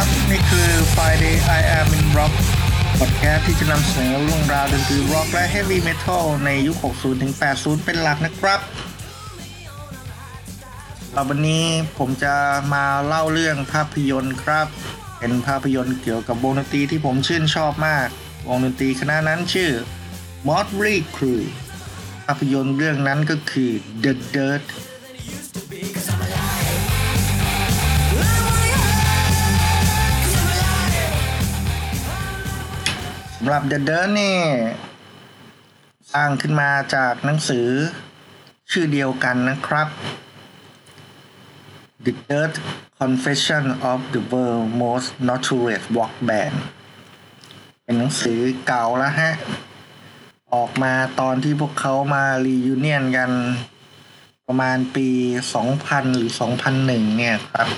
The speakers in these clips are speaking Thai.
ครับ นี่คือ Friday I Am in Rock บทแคสที่จะนำเสนอเรื่องราวดนตรีร็อกและ Heavy Metal ในยุค 60 ถึง 80 เป็นหลักนะครับวันนี้ผมจะมาเล่าเรื่องภาพยนตร์ครับ เป็นภาพยนตร์เกี่ยวกับวงดนตรีที่ผมชื่นชอบมาก วงดนตรีคณะนั้นชื่อ Motley Crue ภาพยนตร์เรื่องนั้นก็คือ The Dirt สำหรับ The Dirt นี่สร้างขึ้นมาจากหนังสือชื่อเดียวกันนะครับ The Dirt Confession of the World's Most Notorious Rock Band เป็นหนังสือเก่าแล้วฮะ ออกมาตอนที่พวกเขามารียูเนียนกัน ประมาณปี 2000 หรือ 2001 เนี่ยครับ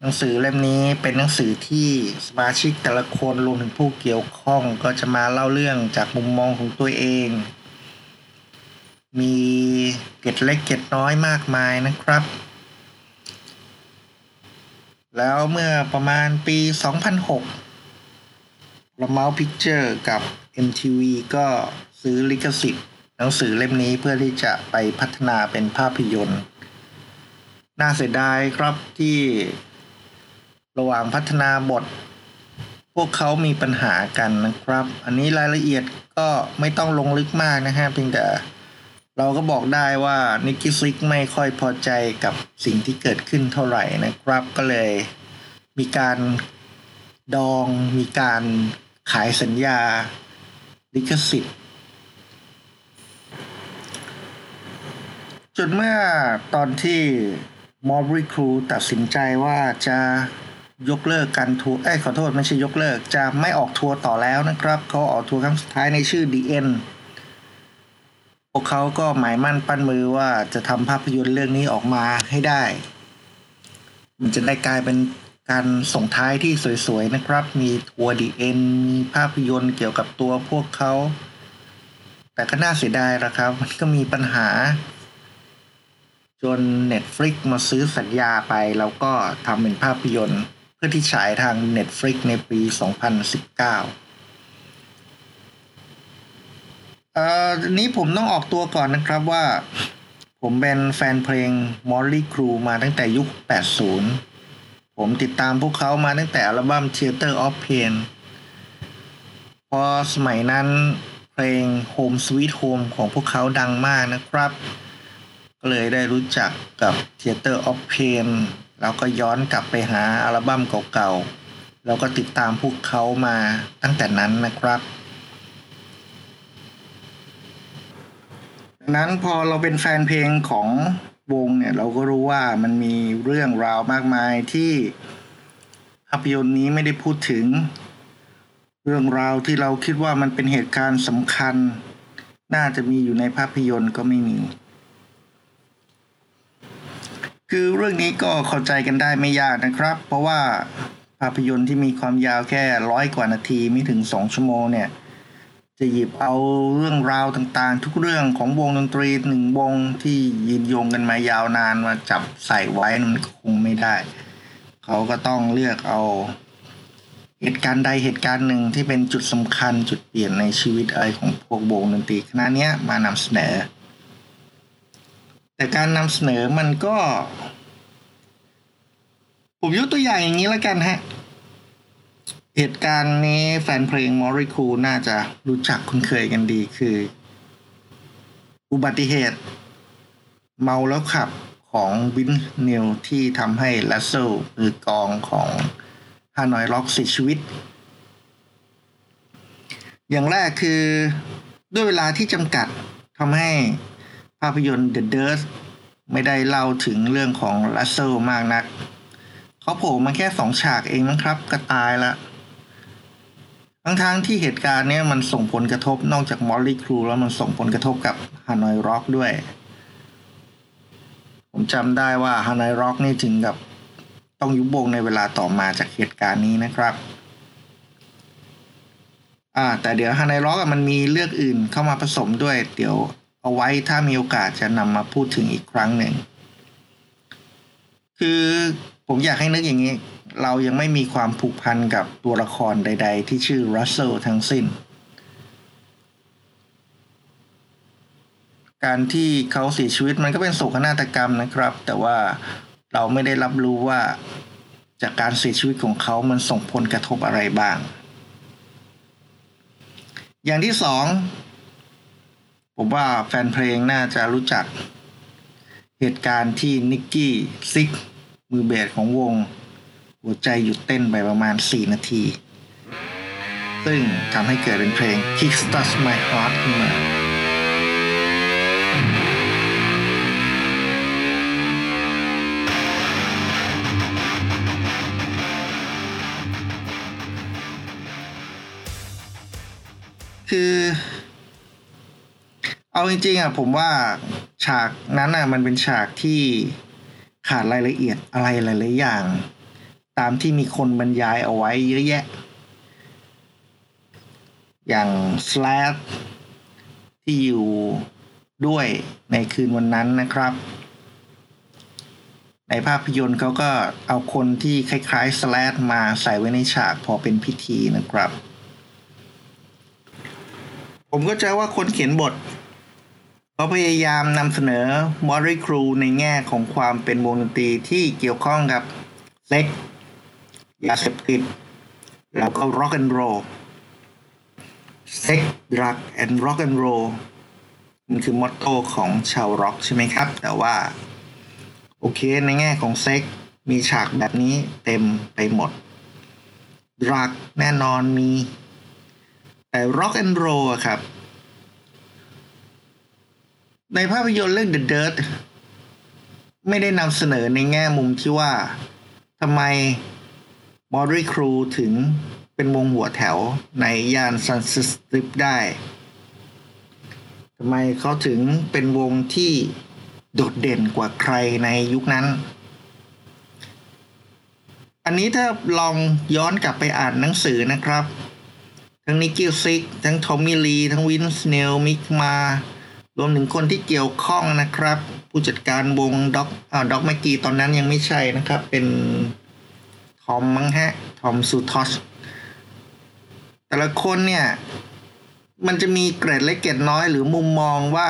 หนังสือเล่มนี้เป็นหนังสือที่สมาชิกแต่ละคนรวมถึงผู้เกี่ยวข้องก็จะมาเล่าเรื่องจากมุมมองของตัวเอง มีเกร็ดเล็กเกร็ดน้อยมากมายนะครับ แล้วเมื่อประมาณปี 2006 Paramount Pictures กับ MTV ก็ซื้อลิขสิทธิ์หนังสือเล่มนี้เพื่อที่จะไปพัฒนาเป็นภาพยนตร์ น่าเสียดายครับที่ ระหว่างพัฒนาบท พวกเขามีปัญหากันนะครับ อันนี้รายละเอียดก็ไม่ต้องลงลึกมากนะฮะเพียงแต่เราก็บอกได้ว่านิกกี้ซิกไม่ค่อยพอใจกับสิ่งที่เกิดขึ้นเท่าไหร่นะครับ ก็เลยมีการดองมีการขายสัญญาลิขสิทธิ์จนเมื่อตอนที่ Mötley Crüe ตัดสินใจว่าจะ ยกเลิกการทัวร์เอ้ขอโทษไม่ใช่ยกเลิก จะไม่ออกทัวร์ต่อแล้วนะครับเขาออกทัวร์ครั้งสุดท้ายในชื่อ The End พวกเขาก็หมายมั่นปั้นมือว่าจะทำภาพยนตร์เรื่องนี้ออกมาให้ได้ มันจะได้กลายเป็นการส่งท้ายที่สวยๆนะครับ มีทัวร์ The End มีภาพยนตร์เกี่ยวกับตัวพวกเขาแต่ก็น่าเสียดายละครับ มันก็มีปัญหา จน Netflix มาซื้อสัญญาไป แล้วก็ทำเป็นภาพยนตร์ อที่ฉายทาง Netflix ในปี 2019เอ่อนี้ผมต้องออกตัวก่อนนะครับว่า ผมเป็นแฟนเพลง Molly Crew มาตั้งแต่ยุค 80 ผมติดตามพวกเขามาตั้งแต่อัลบั้ม Theater of Pain พอสมัยนั้นเพลง Home Sweet Home ของพวกเขาดังมากนะครับ ก็เลยได้รู้จักกับ Theater of Pain แล้วก็ย้อนกลับไปหาอัลบั้มเก่าๆแล้วก็ติดตามพวกเขามาตั้งแต่นั้นนะครับดังนั้นพอเราเป็นแฟนเพลงของวงเนี่ยเราก็รู้ว่ามันมีเรื่องราวมากมายที่ภาพยนตร์นี้ไม่ได้พูดถึง เรื่องราวที่เราคิดว่ามันเป็นเหตุการณ์สำคัญ น่าจะมีอยู่ในภาพยนตร์ก็ไม่มี คือเรื่องนี้ก็เข้าใจกันได้ไม่ยากนะครับ เพราะว่าภาพยนตร์ที่มีความยาวแค่ร้อยกว่านาทีไม่ถึงสองชั่วโมงเนี่ย จะหยิบเอาเรื่องราวต่างๆ ทุกเรื่องของวงดนตรีหนึ่งวงที่ยืนโยงกันมายาวนานมาจับใส่ไว้มันคงไม่ได้ เขาก็ต้องเลือกเอาเหตุการณ์ใดเหตุการณ์หนึ่งที่เป็นจุดสำคัญจุดเปลี่ยนในชีวิตอะไรของพวกวงดนตรีคณะนี้มานำเสนอ แต่การนำเสนอมันก็ ผมยกตัวอย่างอย่างนี้แล้วกันฮะ เหตุการณ์นี้แฟนเพลงมอริคูน่าจะรู้จักคุ้นเคยกันดีคือ อุบัติเหตุ เมาแล้วขับของวินนิวที่ทำให้ Razzle มือกลองของ Hanoi Rocks เสียชีวิต อย่างแรกคือด้วยเวลาที่จำกัดทำให้ภาพยนตร์ The Dirt ไม่ได้เล่าถึงเรื่องของ Razzle มากนัก เขาโผล่มาแค่สองฉากเองนะครับ ก็ตายละทั้งทางที่เหตุการณ์เนี้ยมันส่งผลกระทบนอกจาก Mötley Crüe แล้วมันส่งผลกระทบกับHanoi Rocks ด้วย ผมจำได้ว่า Hanoi Rocks นี่ถึงกับต้องยุบวงในเวลาต่อมาจากเหตุการณ์นี้นะครับอ่าแต่เดี๋ยว Hanoi Rocks มันมีเรื่องอื่นเข้ามาผสมด้วย เดี๋ยว เอาไว้ถ้ามีโอกาสจะนำมาพูดถึงอีกครั้งหนึ่ง คือผมอยากให้นึกอย่างนี้ เรายังไม่มีความผูกพันกับตัวละครใด ๆ ที่ชื่อ Razzle ทั้งสิ้น การที่เขาเสียชีวิตมันก็เป็นโศกนาฏกรรมนะครับ แต่ว่าเราไม่ได้รับรู้ว่าจากการเสียชีวิตของเขามันส่งผลกระทบอะไรบ้าง อย่างที่สอง ผมว่าแฟนเพลงน่าจะรู้จักเหตุการณ์ที่นิกกี้ซิก มือเบสของวง หัวใจหยุดเต้นไปประมาณ 4 นาที ซึ่งทำให้เกิดเป็นเพลง Kickstart My Heart ขึ้นมาคือ เอาจริงๆอะผมว่าฉากนั้นอะมันเป็นฉากที่ขาดรายละเอียดอะไรหลายๆอย่าง ตามที่มีคนบรรยายเอาไว้เยอะแยะ อย่างสแลดที่อยู่ด้วยในคืนวันนั้นนะครับ ในภาพยนตร์เขาก็เอาคนที่คล้ายๆสแลดมาใส่ไว้ในฉากพอเป็นพิธีนะครับ ผมก็จะว่าคนเขียนบท เขาพยายามนำเสนอMötley Crüe ในแง่ของความเป็นวงดนตรีที่เกี่ยวข้องกับเซ็กซ์ ยาเสพติดแล้วก็ร็อกแอนด์โรล sex drugs and rock and roll มันคือ motto ของชาวร็อกใช่ไหมครับ แต่ว่า โอเคในแง่ของเซ็กซ์มีฉากแบบนี้เต็มไปหมด drugs แน่นอนมี แต่ rock and roอะครับ ในภาพยนตร์เรื่อง The Dirt ไม่ได้นำเสนอในแง่มุมที่ว่าทำไมมอริครูถึงเป็นวงหัวแถวในย่านซันซิสตริปได้ทำไมเขาถึงเป็นวงที่โดดเด่นกว่าใครในยุคนั้น อันนี้ถ้าลองย้อนกลับไปอ่านหนังสือนะครับ ทั้ง Nikki Sixx ทั้ง Tommy Lee ทั้ง Vince Neil Mick Mars รวมถึงคนที่เกี่ยวข้องนะครับ ผู้จัดการวง Doc อ่า Doc McGhee ตอนนั้นยังไม่ใช่นะครับ เป็นทอมมั้งฮะ Tom Zutaut แต่ละคนเนี่ย มันจะมีเกร็ดเล็กเกร็ดน้อยหรือมุมมองว่า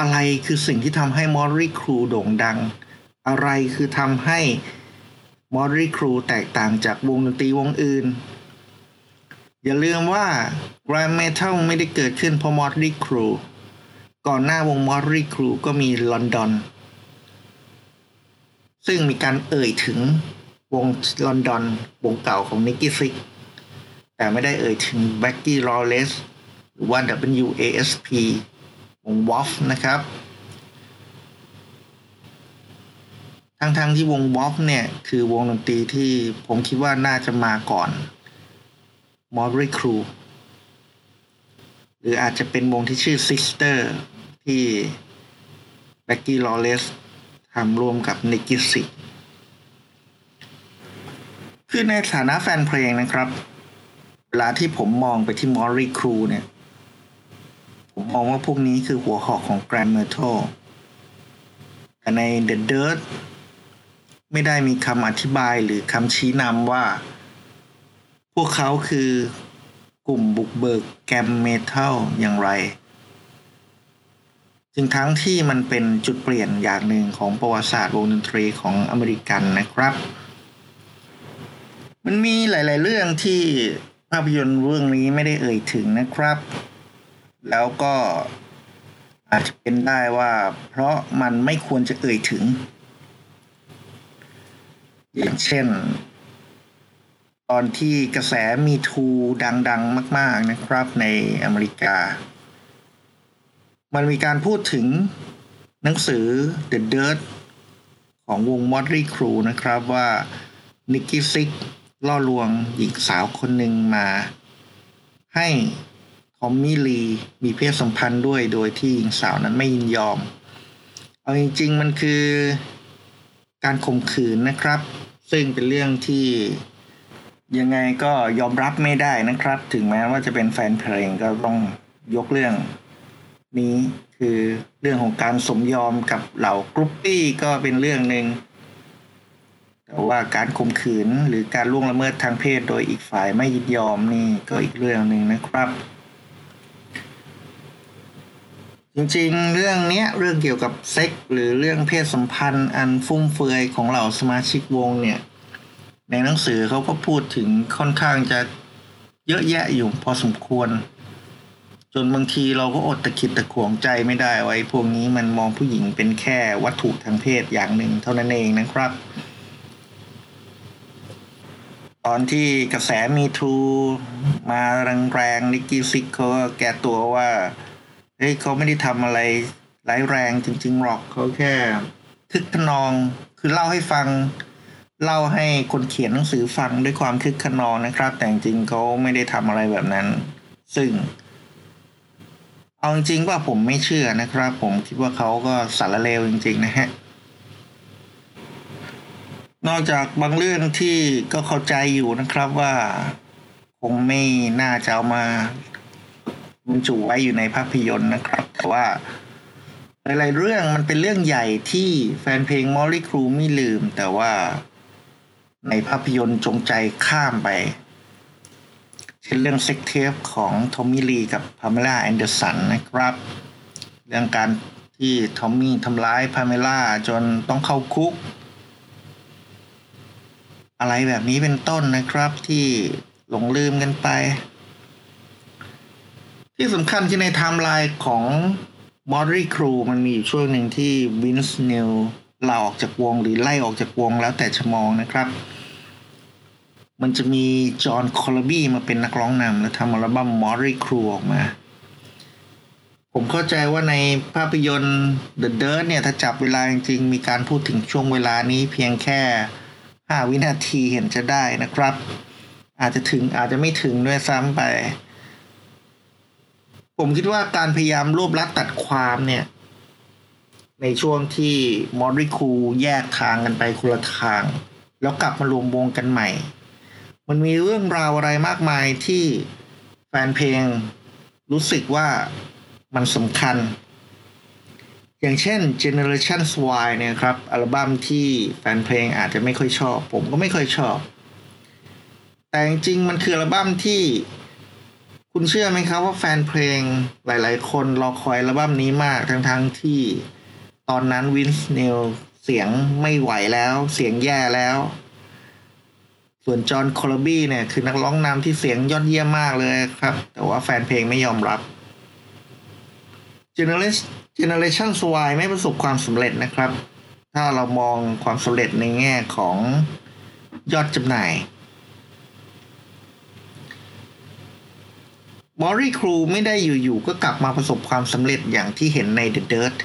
อะไรคือสิ่งที่ทำให้ Mötley Crüe โด่งดัง อะไรคือทำให้มอริครูแตกต่างจากวงดนตรีวงอื่น อย่าลืมว่า Grand Metal ไม่ได้เกิดขึ้นเพราะมอริครู ก่อนหน้าวงมอริครูก็มีลอนดอน ซึ่งมีการเอ่ยถึงวงลอนดอนวงเก่าของนิกกี้ฟิก แต่ไม่ได้เอ่ยถึงแบ็กกี้ลอเรสหรือว่า WASP วง W.A.S.P.นะครับ ทั้งๆที่วง W.A.S.P.เนี่ย คือวงดนตรีที่ผมคิดว่าน่าจะมาก่อน Mötley Crüe หรืออาจจะเป็นวงที่ชื่อ Sister ที่ Blackie Lawless ทำร่วมกับ Nikki Sixx คือในฐานะแฟนเพลงนะครับ เวลาที่ผมมองไปที่มอริครูเนี่ย ผมมองว่าพวกนี้คือหัวหอกของ Grand Metal แต่ใน The Dirt ไม่ได้มีคำอธิบายหรือคำชี้นำว่า พวกเขาคือกลุ่มบุกเบิกแกรมเมทัลอย่างไร จึงทั้งที่มันเป็นจุดเปลี่ยนอย่างหนึ่งของประวัติศาสตร์วงดนตรีของอเมริกันนะครับ มันมีหลาย ๆ เรื่องที่ภาพยนตร์เรื่องนี้ไม่ได้เอ่ยถึงนะครับ แล้วก็อาจจะเป็นได้ว่า เพราะมันไม่ควรจะเอ่ยถึง อย่างเช่น ตอนที่กระแสมีทูดัง ๆ มาก ๆ นะครับในอเมริกา มันมีการพูดถึงหนังสือ The Dirt ของวง Motley Crue นะครับว่านิกกี้ซิกล่อลวงหญิงสาวคนหนึ่งมา ให้ทอมมี่ลีมีเพศสัมพันธ์ด้วยโดยที่หญิงสาวนั้นไม่ยินยอม เอาจริงๆมันคือการข่มขืนนะครับ ซึ่งเป็นเรื่องที่ยังไงก็ยอมรับไม่ได้นะครับ ถึงแม้ว่าจะเป็นแฟนเพลงก็ต้องยกเรื่อง นี้คือเรื่องของการสมยอมกับเหล่า groupie ก็เป็นเรื่องหนึ่งแต่ว่าการข่มขืนหรือการล่วงละเมิดทางเพศโดยอีกฝ่ายไม่ยินยอมนี่ก็อีกเรื่องหนึ่งนะครับ จริงๆ เรื่องนี้เรื่องเกี่ยวกับเซ็กซ์หรือเรื่องเพศสัมพันธ์อันฟุ่มเฟือยของเหล่าสมาชิกวงเนี่ย ในหนังสือเขาก็พูดถึงค่อนข้างจะเยอะแยะอยู่พอสมควร จนบางทีเราก็อดตะคิดตะขวงใจไม่ได้ไว้ พวกนี้มันมองผู้หญิงเป็นแค่วัตถุทางเพศอย่างหนึ่งเท่านั้นเองนะครับ ตอนที่กระแสมีทูมาแรงๆนิกกี้ซิกเขาก็แก้ตัวว่า เฮ้ยเขาไม่ได้ทำอะไรร้ายแรงจริงๆหรอกเขาแค่คึกขนองคือเล่าให้ฟังเล่าให้คนเขียนหนังสือฟังด้วยความคึกขนองนะครับ แต่จริงเขาไม่ได้ทำอะไรแบบนั้น ซึ่ง เอาจริงๆว่าผมไม่เชื่อนะครับ ผมคิดว่าเขาก็สารเลวจริง ๆ นะฮะ นอกจากบางเรื่องที่ก็เข้าใจอยู่นะครับว่าคงไม่น่าจะเอามาบรรจุไว้อยู่ในภาพยนตร์นะครับ แต่ว่าหลายๆเรื่องมันเป็นเรื่องใหญ่ที่แฟนเพลง Mötley Crüe ไม่ลืม แต่ว่าในภาพยนตร์จงใจข้ามไป เช่นเรื่อง sex tape ของ Tommy Lee กับ Pamela Anderson นะครับ เรื่องการที่ทอมมี่ทำร้าย Pamela จนต้องเข้าคุก อะไรแบบนี้เป็นต้นนะครับที่หลงลืมกันไป ที่สำคัญที่ในไทม์ไลน์ของMötley Crüe มันมีอยู่ช่วงหนึ่งที่ Vince Neil ลาออกจากวงหรือไล่ออกจากวงแล้วแต่จะมองนะครับ มันจะมี John Corabi มาเป็นนักร้องนำและทำอัลบั้ม Mötley Crüe ออกมา ผมเข้าใจว่าในภาพยนตร์ The Dirt เนี่ย ถ้าจับเวลาจริงๆ มีการพูดถึงช่วงเวลานี้เพียงแค่ 5 วินาทีเห็นจะได้นะครับ อาจจะถึงอาจจะไม่ถึงด้วยซ้ำไป ผมคิดว่าการพยายามรวบรัดตัดความเนี่ยในช่วงที่มอริคูแยกทางกันไปคนละทาง แล้วกลับมารวมวงกันใหม่ มันมีเรื่องราวอะไรมากมายที่แฟนเพลงรู้สึกว่ามันสำคัญ อย่างเช่น Generation Y เนี่ยครับ อัลบั้มที่แฟนเพลงอาจจะไม่ค่อยชอบ ผมก็ไม่ค่อยชอบ แต่จริงๆมันคืออัลบั้มที่คุณเชื่อไหมครับว่าแฟนเพลงหลาย ๆ คนรอคอยอัลบั้มนี้มากทั้งๆทที่ตอนนั้นวินส์เนลเสียงไม่ไหวแล้ว เสียงแย่แล้ว ส่วนจอห์นโคลบี้เนี่ยคือนักร้องนำที่เสียงยอดเยี่ยมมากเลยครับ แต่ว่าแฟนเพลงไม่ยอมรับ Generation Generation Y ไม่ประสบความสำเร็จนะครับ ถ้าเรามองความสำเร็จในแง่ของยอดจำหน่ายมอรี่ครูไม่ได้อยู่ๆก็กลับมาประสบความสำเร็จอย่างที่เห็นใน The Dirt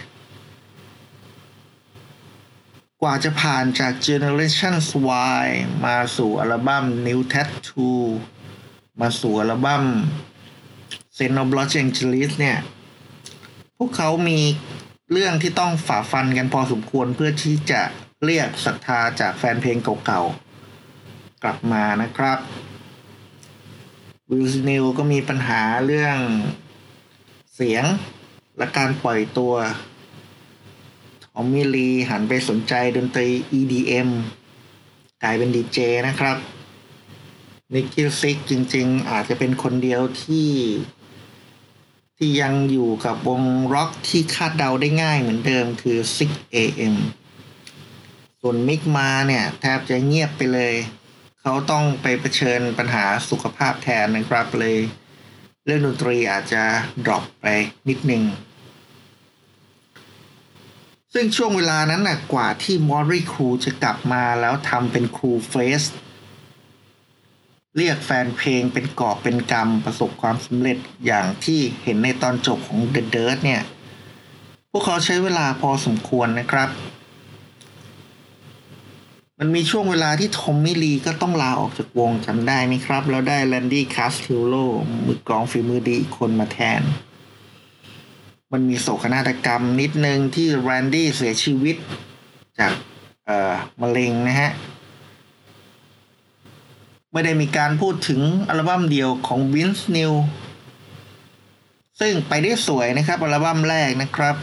กว่าจะผ่านจาก Generation Y มาสู่อัลบั้ม New Tattoo มาสู่อัลบั้ม Saint of Los Angeles เนี่ย พวกเขามีเรื่องที่ต้องฝ่าฟันกันพอสมควรเพื่อที่จะเรียกศรัทธาจากแฟนเพลงเก่าๆ กลับมานะครับวิลส์นิลก็มีปัญหาเรื่องเสียงและการปล่อยตัว อมมี่ลีหันไปสนใจดนตรี EDM กลายเป็นดีเจนะครับนิกกี้ซิกจริงๆ อาจจะเป็นคนเดียวที่ ที่ยังอยู่กับวงร็อกที่คาดเดาได้ง่ายเหมือนเดิมคือ Sixx:A.M. ส่วน Mick Mars เนี่ย แทบจะเงียบไปเลย เขาต้องไปเผชิญปัญหาสุขภาพแทนนะครับเลย เรื่องดนตรีอาจจะ drop ไปนิดนึง ซึ่งช่วงเวลานั้นนะกว่าที่ Mötley Crüe จะกลับมาแล้วทำเป็น Crüe Fest เรียกแฟนเพลงเป็นกอบเป็นกรรมประสบความสำเร็จอย่างที่เห็นในตอนจบของ The Dirt เนี่ย พวกเขาใช้เวลาพอสมควรนะครับ มันมีช่วงเวลาที่ Tommy Lee ก็ต้องลาออกจากวงจำได้ไหมครับ แล้วได้ Randy Castillo มือกลองฝีมือดีอีกคนมาแทน มันมีโศกนาฏกรรมนิดนึงที่ Randy เสียชีวิตจากเอ่อมะเร็งนะฮะ ไม่ได้มีการพูดถึงอัลบั้มเดียวของ Vince Neil ซึ่งไปได้สวยนะครับอัลบั้มแรกนะครับ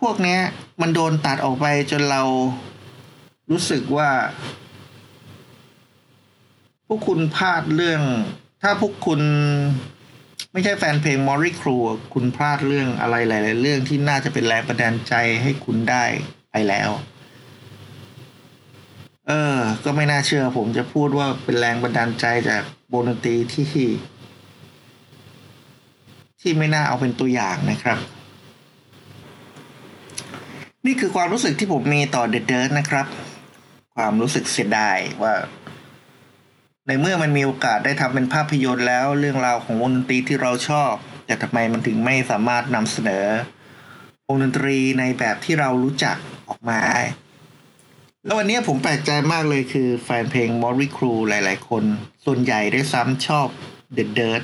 พวกเนี้ยมันโดนตัดออกไปจนเรารู้สึกว่า พวกคุณพลาดเรื่อง ถ้าพวกคุณ ไม่ใช่แฟนเพลงมอริครูคุณพลาดเรื่องอะไรหลาย ๆ เรื่องที่น่าจะเป็นแรงบันดาลใจให้คุณได้ไปแล้ว เออ ก็ไม่น่าเชื่อผมจะพูดว่าเป็นแรงบันดาลใจจากโบนตรีที่ ที่ไม่น่าเอาเป็นตัวอย่างนะครับ นี่คือความรู้สึกที่ผมมีต่อเดอะเดิร์นะครับ ความรู้สึกเสียดายว่า ในเมื่อมันมีโอกาสได้ทำเป็นภาพยนตร์แล้ว เรื่องราวของวงดนตรีที่เราชอบ แต่ทำไมมันถึงไม่สามารถนำเสนอ วงดนตรีในแบบที่เรารู้จักออกมา แล้ววันนี้ผมแปลกใจมากเลยคือแฟนเพลงมอริครูหลาย ๆ คน ส่วนใหญ่ด้วยซ้ำชอบ The Dirt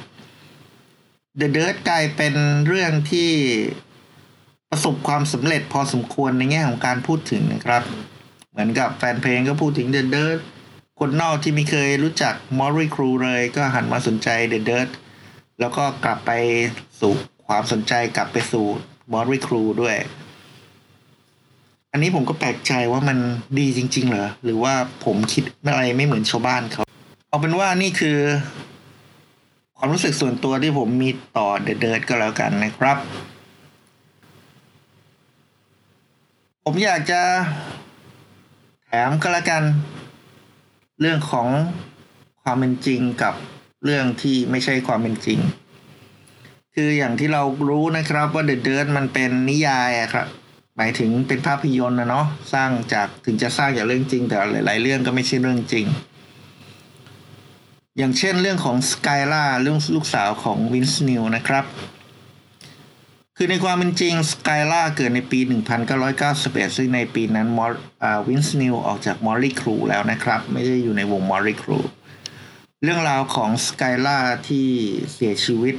The Dirt กลายเป็นเรื่องที่ประสบความสำเร็จพอสมควรในแง่ของการพูดถึงนะครับ เหมือนกับแฟนเพลงก็พูดถึง The Dirt คนนอกที่ไม่เคยรู้จักมอริครูเลยก็หันมาสนใจ The Dirt แล้วก็กลับไปสู่ความสนใจกลับไปสู่ Mötley Crüe ด้วย อันนี้ผมก็แปลกใจว่ามันดีจริง ๆ เหรอ หรือว่าผมคิดอะไรไม่เหมือนชาวบ้านเขา เอาเป็นว่านี่คือ ความรู้สึกส่วนตัวที่ผมมีต่อ The Dirt ก็แล้วกันนะครับ ผมอยากจะแถมก็แล้วกัน เรื่องของความเป็นจริงกับเรื่องที่ไม่ใช่ความเป็นจริง คืออย่างที่เรารู้นะครับว่า The Dirt มันเป็นนิยายอะครับหมายถึงเป็นภาพยนตร์นะเนาะสร้างจากถึงจะสร้างจากเรื่องจริง แต่หลาย ๆ เรื่องก็ไม่ใช่เรื่องจริง อย่างเช่นเรื่องของสกายล่าเรื่องลูกสาวของวินส์นิวนะครับ คือในความเป็นจริงสกายล่าเกิดในปี 1991 ซึ่งในปีนั้นมอร์ Vince Neil ออกจาก Mötley Crüe แล้วนะครับ ไม่ได้อยู่ในวง Mötley Crüe เรื่องราวของ Skylar ที่เสียชีวิต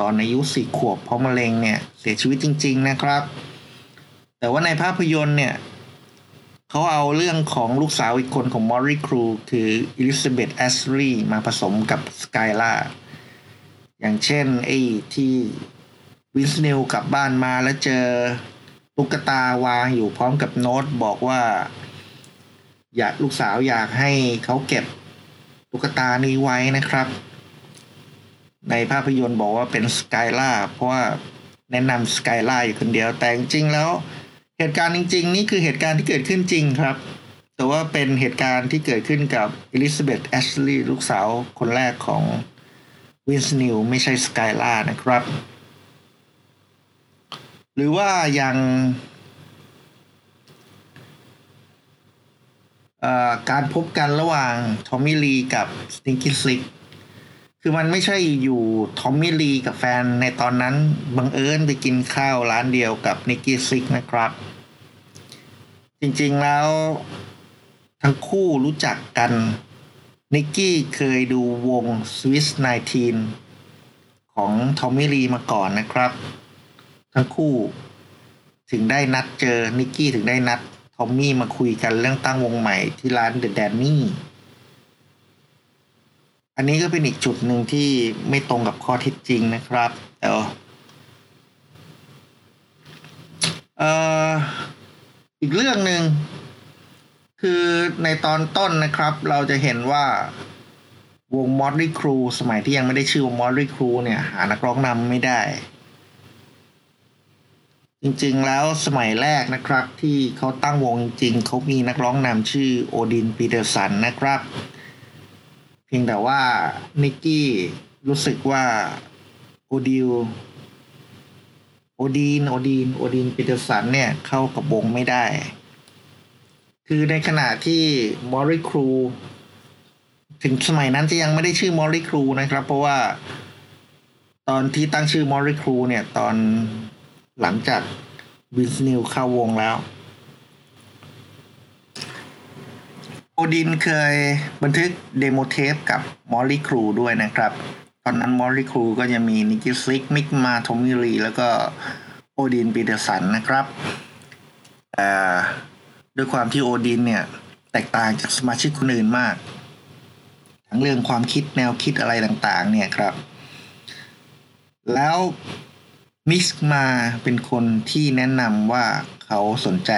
ตอนอายุสี่ขวบเพราะมะเร็งเนี่ยเสียชีวิตจริง ๆนะครับ แต่ว่าในภาพยนตร์เนี่ยเขาเอาเรื่องของลูกสาวอีกคนของ Mötley Crüe คือ Elizabeth Ashley มาผสมกับ Skylar อย่างเช่นไอ้ที่ Vince Neil กลับบ้านมาแล้วเจอตุ๊กตาวางอยู่พร้อมกับโน้ตบอกว่า อยากลูกสาวอยากให้เขาเก็บตุ๊กตานี้ไว้นะครับ ในภาพยนตร์บอกว่าเป็น Skylar เพราะว่าแนะนำ Skylar อยู่คนเดียวแต่จริงแล้ว เหตุการณ์จริง ๆ นี่คือเหตุการณ์ที่เกิดขึ้นจริงครับ แต่ว่าเป็นเหตุการณ์ที่เกิดขึ้นกับ Elizabeth Ashley ลูกสาวคนแรกของวินส์นิวไม่ใช่สกายล่านะครับ หรือว่าอย่างการพบกันระหว่างทอมมี่ลีกับสติงกี้ซิกคือมันไม่ใช่อยู่ทอมมี่ลีกับแฟนในตอนนั้นบังเอิญไปกินข้าวร้านเดียวกับนิกกี้ซิกนะครับ จริงๆแล้วทั้งคู่รู้จักกัน นิกกี้เคยดูวง Swiss 19 ของทอมมี่ลีมาก่อนนะครับ ทั้งคู่ ถึงได้นัดเจอนิกกี้ถึงได้นัดทอมมี่มาคุยกันเรื่องตั้งวงใหม่ที่ร้านเดอะแดนนี่อันนี้ก็เป็นอีกจุดหนึ่งที่ไม่ตรงกับข้อเท็จจริงนะครับแต่เอออีกเรื่องหนึ่งคือในตอนต้นนะครับ เราจะเห็นว่าวงมอดรี่ครูสมัยที่ยังไม่ได้ชื่อวงมอดรี่ครูเนี่ย หานักร้องนำไม่ได้ จริงๆ แล้วสมัยแรกนะครับ ที่เขาตั้งวงจริงๆเขามีนักร้องนำชื่อโอดินปีเตอร์สันนะครับ เพียงแต่ว่านิกกี้รู้สึกว่าO'Dean O'Dean O'Dean O'Dean Peterson เนี่ยเข้ากับวงไม่ได้ คือในขณะที่ Mötley Crüe ถึงสมัยนั้นจะยังไม่ได้ชื่อ Mötley Crüe นะครับ เพราะว่า ตอนที่ตั้งชื่อ Mötley Crüe เนี่ยตอน หลังจาก Vince Neil เข้าวงแล้ว O'Dean เคยบันทึกdemo tape กับ Mötley Crüe ด้วยนะครับ ตอนนั้น Mötley Crüe ก็จะมี Nikki Sixx Mick Mars Tommy Lee แล้วก็ O'Dean Peterson นะครับด้วยความที่ O'Dean เนี่ย แตกต่างจากสมาชิกคนอื่นมาก ทั้งเรื่องความคิดแนวคิดอะไรต่างๆ เนี่ยครับ แล้ว Mick Mars เป็นคนที่แนะนำว่าเขาสนใจ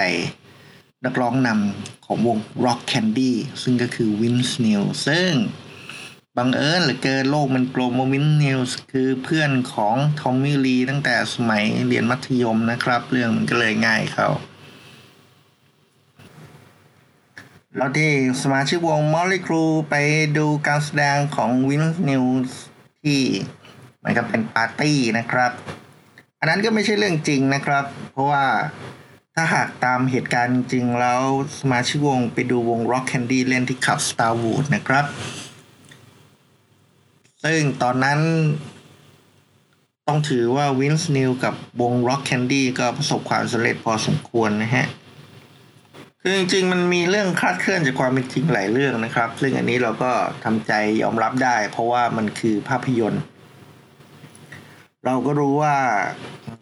นักร้องนำของวง Rock Candy ซึ่งก็คือ Vince n e l ซึ่งบังเอิญเหลือเกินโลกมันกลมว่า Vince n e l คือเพื่อนของทอมมี่ลีตั้งแต่สมัยเรียนมัธยมนะครับ เรื่องมันก็เลยง่ายเขาแล้วที่สมาชิกวง Molly Crew ไปดูการแสดงของ Vince n e l ที่มันก็เป็นปาร์ตี้นะครับ อันนั้นก็ไม่ใช่เรื่องจริงนะครับ เพราะว่าถ้าหากตามเหตุการณ์จริงแล้วสมาชิกวงไปดูวง Rock Candy เล่นที่ขับ Starwood นะครับ ซึ่งตอนนั้นต้องถือว่าวินส์นิวกับวง Rock Candy ก็ประสบความสำเร็จพอสมควรนะฮะ คือจริงๆ มันมีเรื่องคลาดเคลื่อนจากความเป็นจริงหลายเรื่องนะครับ ซึ่งอันนี้เราก็ทำใจยอมรับได้ เพราะว่ามันคือภาพยนตร์ เราก็รู้ว่า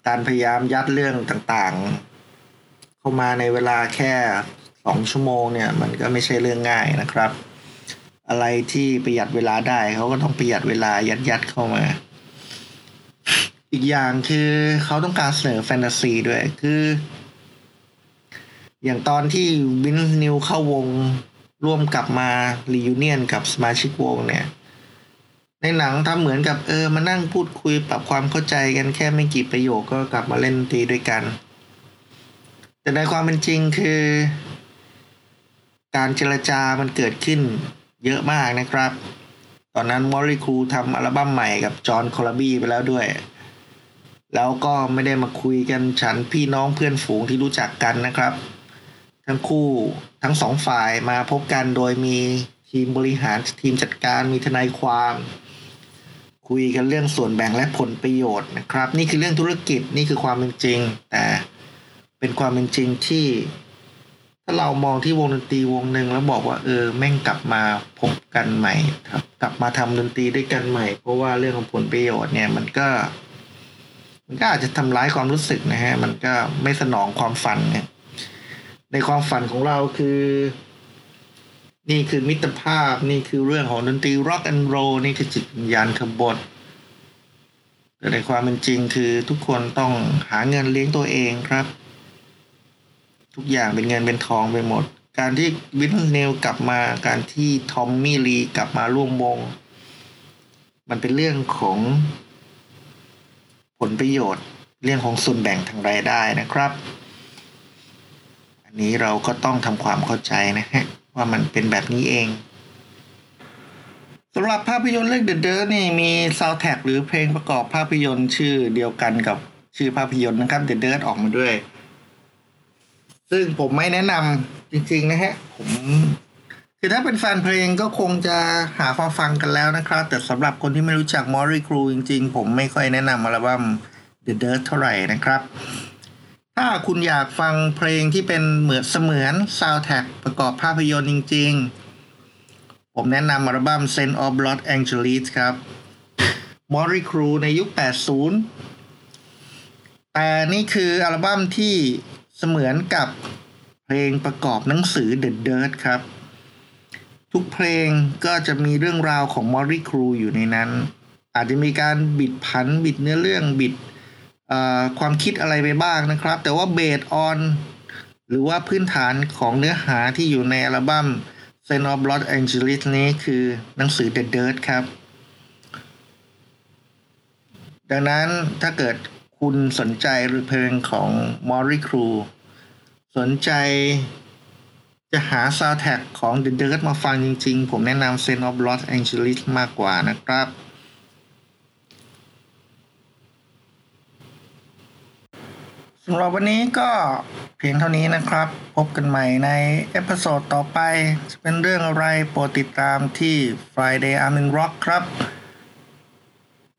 การพยายามยัดเรื่องต่างๆ เข้ามาในเวลาแค่สองชั่วโมงเนี่ยมันก็ไม่ใช่เรื่องง่ายนะครับ อะไรที่ประหยัดเวลาได้เขาก็ต้องประหยัดเวลายัดยัดเข้ามา อีกอย่างคือเขาต้องการเสนอแฟนตาซีด้วยคือ อย่างตอนที่วินนิวเข้าวงร่วมกลับมารียูเนียนกับสมาชิกวงเนี่ย ในหนังทำเหมือนกับเออมานั่งพูดคุยปรับความเข้าใจกันแค่ไม่กี่ประโยคก็กลับมาเล่นตีด้วยกัน แต่ในความเป็นจริงคือ การเจรจามันเกิดขึ้นเยอะมากนะครับ ตอนนั้นมอริคูทำอัลบั้มใหม่กับจอห์นคอลบี้ไปแล้วด้วย แล้วก็ไม่ได้มาคุยกันฉันพี่น้องเพื่อนฝูงที่รู้จักกันนะครับ ทั้งคู่ทั้งสองฝ่ายมาพบกันโดยมีทีมบริหารทีมจัดการมีทนายความ คุยกันเรื่องส่วนแบ่งและผลประโยชน์นะครับ นี่คือเรื่องธุรกิจนี่คือความเป็นจริง แต่เป็นความเป็นจริงที่ ถ้าเรามองที่วงดนตรีวงหนึ่งแล้วบอกว่าเออแม่งกลับมาพบกันใหม่ครับ กลับมาทำดนตรีด้วยกันใหม่ เพราะว่าเรื่องของผลประโยชน์เนี่ยมันก็ มันก็อาจจะทำร้ายความรู้สึกนะฮะมันก็ไม่สนองความฝันเนี่ยในความฝันของเราคือ นี่คือมิตรภาพนี่คือเรื่องของดนตรี rock and roll นี่คือจิตวิญญาณขบถแต่ในความเป็นจริงคือทุกคนต้องหาเงินเลี้ยงตัวเองครับ ทุกอย่างเป็นเงินเป็นทองไปหมด การที่ Vince Neil กลับมาการที่ Tommy Lee กลับมาร่วมวง มันเป็นเรื่องของผลประโยชน์ เรื่องของส่วนแบ่งทางรายได้นะครับ อันนี้เราก็ต้องทำความเข้าใจนะฮะ ว่ามันเป็นแบบนี้เองสำหรับภาพยนตร์เรื่อง The Dirt นี่มีซาว d t ท a c k หรือเพลงประกอบภาพยนตร์ชื่อเดียวกันกับชื่อภาพยนตร์นะครับ The Dirt ออกมาด้วย ซึ่งผมไม่แนะนำจริงๆนะฮะ ผมคือถ้าเป็นแฟนเพลงก็คงจะหาฟังฟังกันแล้วนะครับ แต่สำหรับคนที่ไม่รู้จักมอริครูจริงๆ ผมไม่ค่อยแนะนำอัลบั้ม The Dirt เท่าไหร่นะครับ ถ้าคุณอยากฟังเพลงที่เป็นเหมือนเสมือนซาว d t ท a c k ประกอบภาพยนตร์จริง ๆ ผมแนะนำอัลบั้ม Scent of Los Angeles ครับมอริครูในยุค 80 แต่นี่คืออัลบั้มที่เสมือนกับเพลงประกอบหนังสือ The Dirt ครับ ทุกเพลงก็จะมีเรื่องราวของมอริครูอยู่ในนั้น อาจจะมีการบิดผันบิดเนื้อเรื่องบิด ความคิดอะไรไปบ้างนะครับ แต่ว่าเบสออนหรือว่าพื้นฐานของเนื้อหาที่อยู่ในอัลบั้ม s e n of Los Angeles นี้คือหนังสือ The Dirt ครับ ดังนั้นถ้าเกิดคุณสนใจรเพลงของ m o r i Crew สนใจจะหาซาว d t ท a c k ของ The Dirt มาฟังจริงๆ ผมแนะนำ s e n of Los Angeles มากกว่านะครับ สำหรับวันนี้ก็เพียงเท่านี้นะครับ พบกันใหม่ใน episode ต่อไปจะเป็นเรื่องอะไรโปรดติดตามที่ Friday I'm in Rock ครับ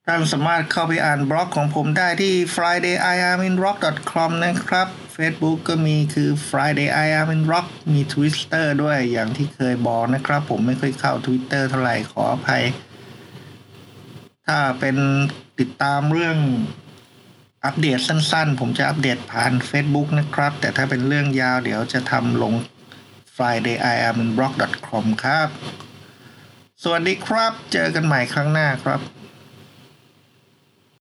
ท่านสามารถเข้าไปอ่านบล็อกของผมได้ที่ fridayiaminrock.com นะครับ Facebook ก็มีคือ Friday I am in Rock มี Twitter ด้วยอย่างที่เคยบอกนะครับ ผมไม่เคยเข้า Twitter เท่าไหร่ขออภัย ถ้าเป็นติดตามเรื่อง อัปเดตสั้นๆ ผมจะอัปเดตผ่าน Facebook นะครับ แต่ถ้าเป็นเรื่องยาวเดี๋ยวจะทำลง friday i am block com ครับ สวัสดีครับ เจอกันใหม่ครั้งหน้าครับ